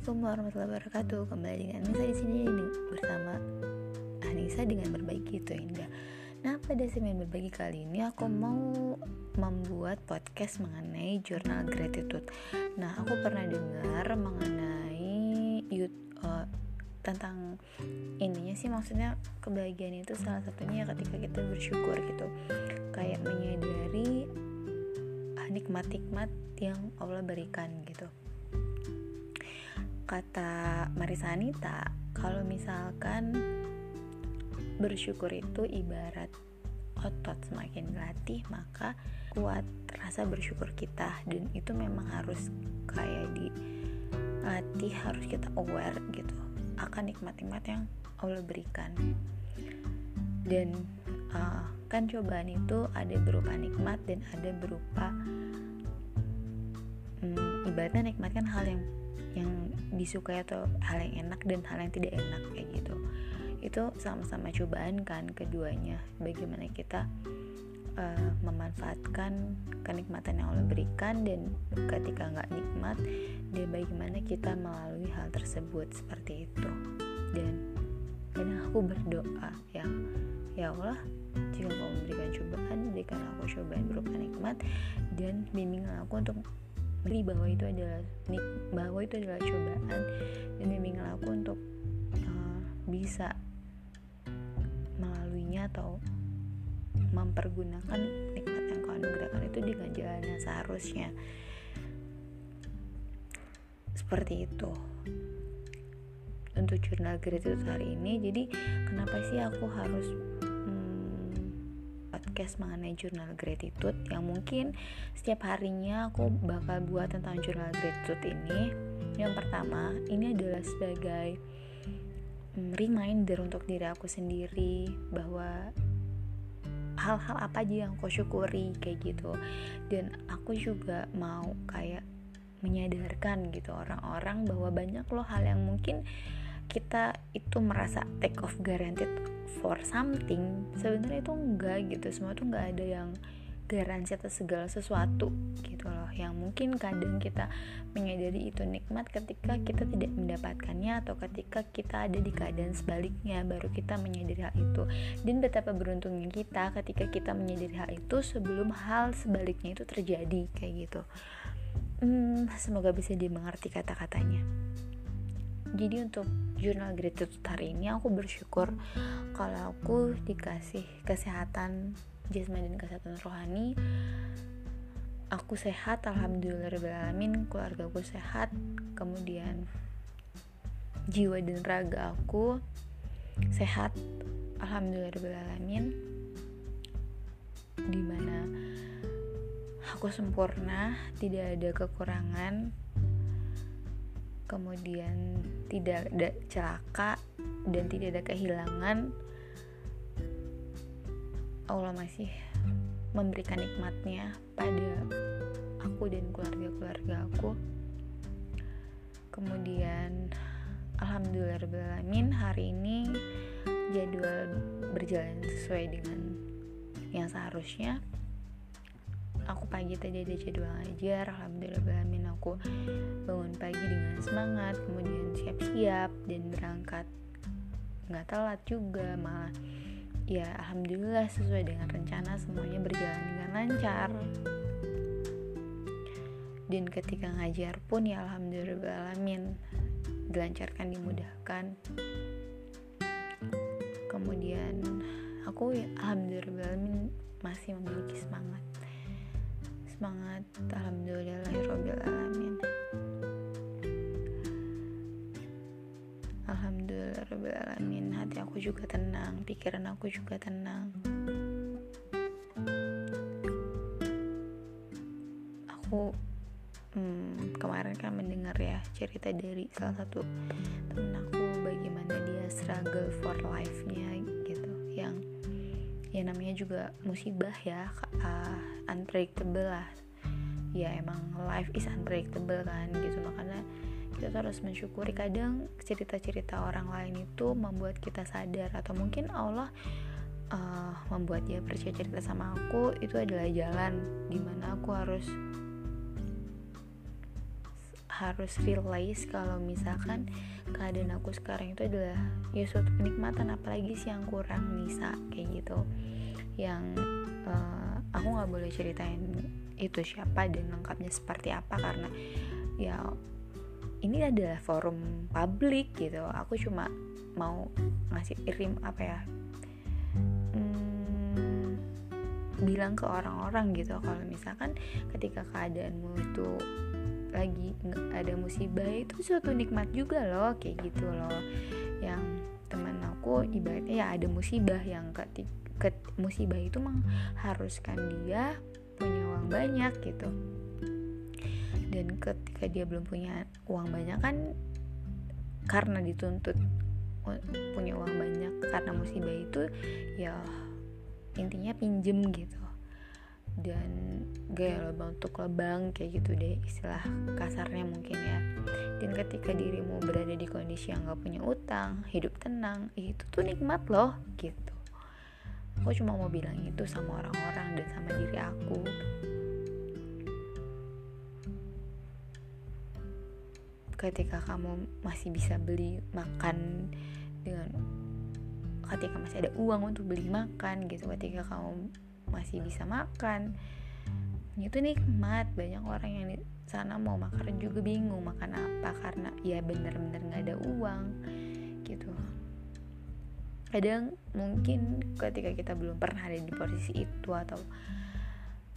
Assalamualaikum warahmatullahi wabarakatuh. Kembali dengan Anissa di sini bersama Anissa dengan berbagi itu indah. Nah, pada segmen berbagi kali ini aku mau membuat podcast mengenai jurnal gratitude. Nah, aku pernah dengar mengenai uh, tentang ininya sih maksudnya kebahagiaan itu salah satunya ketika kita bersyukur gitu. Kayak menyadari nikmat-nikmat yang Allah berikan gitu kata Marisa Anita kalau misalkan bersyukur itu ibarat otot semakin dilatih maka kuat rasa bersyukur kita. Dan itu memang harus kayak dilatih harus kita aware gitu akan nikmat-nikmat yang Allah berikan. Dan uh, kan cobaan itu ada berupa nikmat dan ada berupa um, ibaratnya nikmat kan hal yang yang disukai atau hal yang enak dan hal yang tidak enak kayak gitu. Itu sama-sama cobaan kan keduanya. Bagaimana kita uh, memanfaatkan kenikmatan yang Allah berikan dan ketika nggak nikmat dan bagaimana kita melalui hal tersebut seperti itu. Dan dan aku berdoa ya ya Allah jika kau memberikan cobaan berikan aku cobaan berupa nikmat dan bimbinglah aku untuk beri bahwa itu adalah bahwa itu adalah cobaan dan bimbing aku untuk uh, bisa melaluinya atau mempergunakan nikmat yang kau anugerahkan itu dengan jalan yang seharusnya. Seperti itu. Untuk jurnal gratitude hari ini jadi kenapa sih aku harus podcast mengenai jurnal gratitude yang mungkin setiap harinya aku bakal buat tentang jurnal gratitude ini. Yang pertama, ini adalah sebagai mm, reminder untuk diri aku sendiri bahwa hal-hal apa aja yang aku syukuri kayak gitu. Dan aku juga mau kayak menyadarkan gitu orang-orang bahwa banyak loh hal yang mungkin kita itu merasa take off guaranteed for something. Sebenarnya itu enggak gitu. Semua tuh enggak ada yang garansi atas segala sesuatu gitu loh. Yang mungkin kadang kita menyadari itu nikmat ketika kita tidak mendapatkannya atau ketika kita ada di keadaan sebaliknya baru kita menyadari hal itu. Dan betapa beruntungnya kita ketika kita menyadari hal itu sebelum hal sebaliknya itu terjadi kayak gitu. Hmm, semoga bisa dimengerti kata-katanya jadi untuk jurnal gratitude hari ini aku bersyukur kalau aku dikasih kesehatan jasmani dan kesehatan rohani. Aku sehat alhamdulillah alamin keluarga aku sehat kemudian jiwa dan raga aku sehat alhamdulillah alamin di mana aku sempurna tidak ada kekurangan kemudian tidak ada celaka dan tidak ada kehilangan Allah masih memberikan nikmatnya pada aku dan keluarga-keluarga aku. Kemudian Alhamdulillahirrahmanirrahim hari ini jadwal berjalan sesuai dengan yang seharusnya. Aku pagi tadi ada jadwal ngajar alhamdulillah aku bangun pagi dengan semangat kemudian siap-siap dan berangkat. Nggak telat juga malah ya alhamdulillah sesuai dengan rencana semuanya berjalan dengan lancar. Dan ketika ngajar pun ya alhamdulillah alamin dilancarkan dimudahkan. Kemudian aku ya, alhamdulillah masih memiliki semangat. Semangat alhamdulillahirobbilalamin alhamdulillahirobbilalamin hati aku juga tenang pikiran aku juga tenang. Aku hmm, kemarin kan mendengar ya cerita dari salah satu temen aku bagaimana dia struggle for life-nya gitu. Yang ya namanya juga musibah ya uh, unpredictable lah. Ya emang life is unpredictable kan gitu. Makanya kita harus mensyukuri. Kadang cerita-cerita orang lain itu membuat kita sadar atau mungkin Allah uh, membuat dia percaya cerita sama aku itu adalah jalan di mana aku harus harus realize kalau misalkan keadaan aku sekarang itu adalah ya suatu kenikmatan. Apalagi sih yang kurang bisa kayak gitu. Yang uh, aku nggak boleh ceritain itu siapa dan lengkapnya seperti apa karena ya ini adalah forum publik gitu. Aku cuma mau ngasih irim apa ya hmm, bilang ke orang-orang gitu. Kalau misalkan ketika keadaanmu itu lagi ada musibah itu suatu nikmat juga loh kayak gitu loh. Yang teman aku ibaratnya ya ada musibah yang ketika musibah itu mengharuskan dia punya uang banyak gitu dan ketika dia belum punya uang banyak kan karena dituntut punya uang banyak karena musibah itu ya intinya pinjem gitu. Dan gaya lubang untuk lebang kayak gitu deh istilah kasarnya mungkin ya. Dan ketika dirimu berada di kondisi yang gak punya utang hidup tenang itu tuh nikmat loh gitu. Aku cuma mau bilang itu sama orang-orang dan sama diri aku ketika kamu masih bisa beli makan dengan ketika masih ada uang untuk beli makan gitu ketika kamu masih bisa makan itu nikmat. Banyak orang yang di sana mau makan juga bingung makan apa? Karena ya bener-bener nggak ada uang gitu. Kadang mungkin ketika kita belum pernah ada di posisi itu atau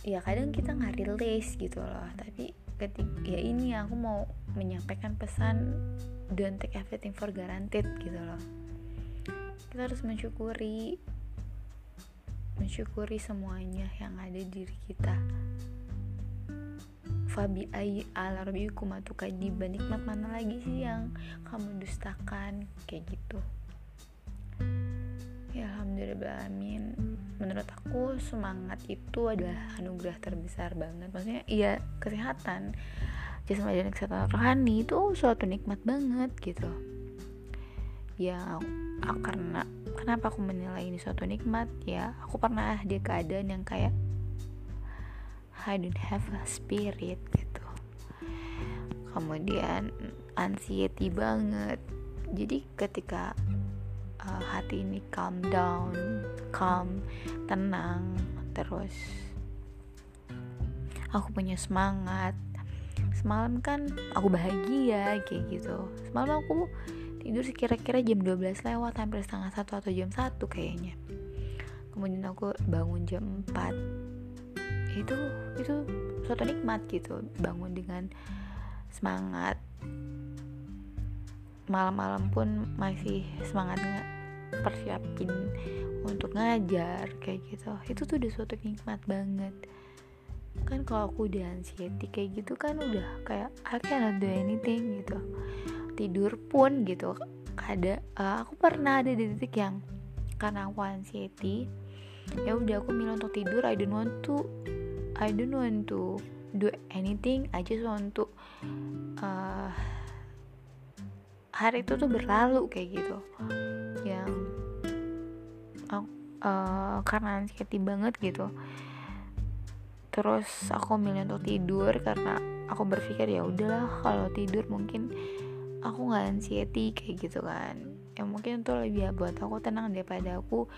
ya kadang kita nggak rilis gitu loh. Tapi ketika ya ini aku mau menyampaikan pesan don't take everything for granted gitu loh. Kita harus mensyukuri mensyukuri semuanya yang ada di diri kita. Fabi ayi ala rabbikum atukadziba nikmat mana lagi sih yang kamu dustakan? Kayak gitu. Ya alhamdulillah amin menurut aku semangat itu adalah anugerah terbesar banget. Maksudnya iya kesehatan jasmani dan kesehatan rohani itu suatu nikmat banget gitu. Ya karena kenapa aku menilai ini suatu nikmat? Ya aku pernah di keadaan yang kayak I don't have a spirit gitu. Kemudian anxiety banget. Jadi ketika uh, hati ini calm down calm tenang terus aku punya semangat. Semalam kan aku bahagia kayak gitu. Semalam aku tidur sekira-kira jam 12 lewat hampir setengah satu atau jam satu kayaknya. Kemudian aku bangun jam 4 itu itu suatu nikmat gitu bangun dengan semangat. Malam-malam pun masih semangat nggak persiapin untuk ngajar kayak gitu. Itu tuh udah suatu nikmat banget. Kan kalau aku udah anxiety kayak gitu kan udah kayak I cannot do anything gitu. Tidur pun gitu ada uh, aku pernah ada di titik yang karena aku anxiety ya udah aku milih untuk tidur I don't want to I don't want to do anything I just want to uh, hari itu tuh berlalu kayak gitu uh, karena anxiety banget gitu. Terus aku milih untuk tidur karena aku berpikir ya udahlah kalau tidur mungkin aku nggak anxiety kayak gitu kan. Ya mungkin itu lebih buat aku tenang daripada aku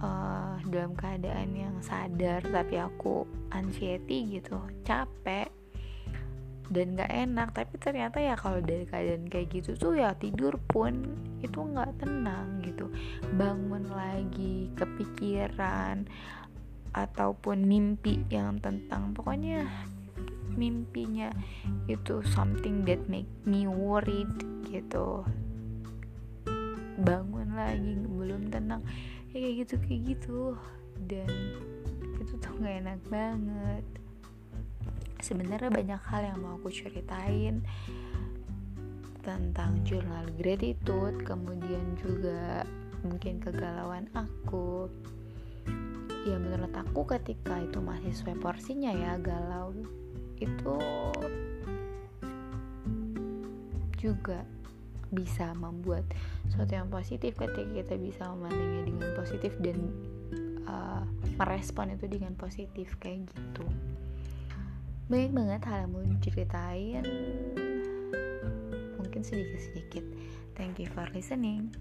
uh, dalam keadaan yang sadar tapi aku anxiety gitu. Capek dan nggak enak tapi ternyata ya kalau dari keadaan kayak gitu tuh ya tidur pun itu nggak tenang gitu. Bangun lagi kepikiran ataupun mimpi yang tentang pokoknya mimpinya itu something that make me worried gitu. Bangun lagi belum tenang ya kayak gitu kayak gitu. Dan itu tuh nggak enak banget. Sebenarnya banyak hal yang mau aku ceritain tentang jurnal gratitude kemudian juga mungkin kegalauan aku. Ya menurut aku ketika itu masih sesuai porsinya ya galau itu juga bisa membuat sesuatu yang positif ketika kita bisa memandangnya dengan positif dan uh, merespon itu dengan positif kayak gitu. Banyak banget hal yang mau diceritain mungkin sedikit-sedikit. Thank you for listening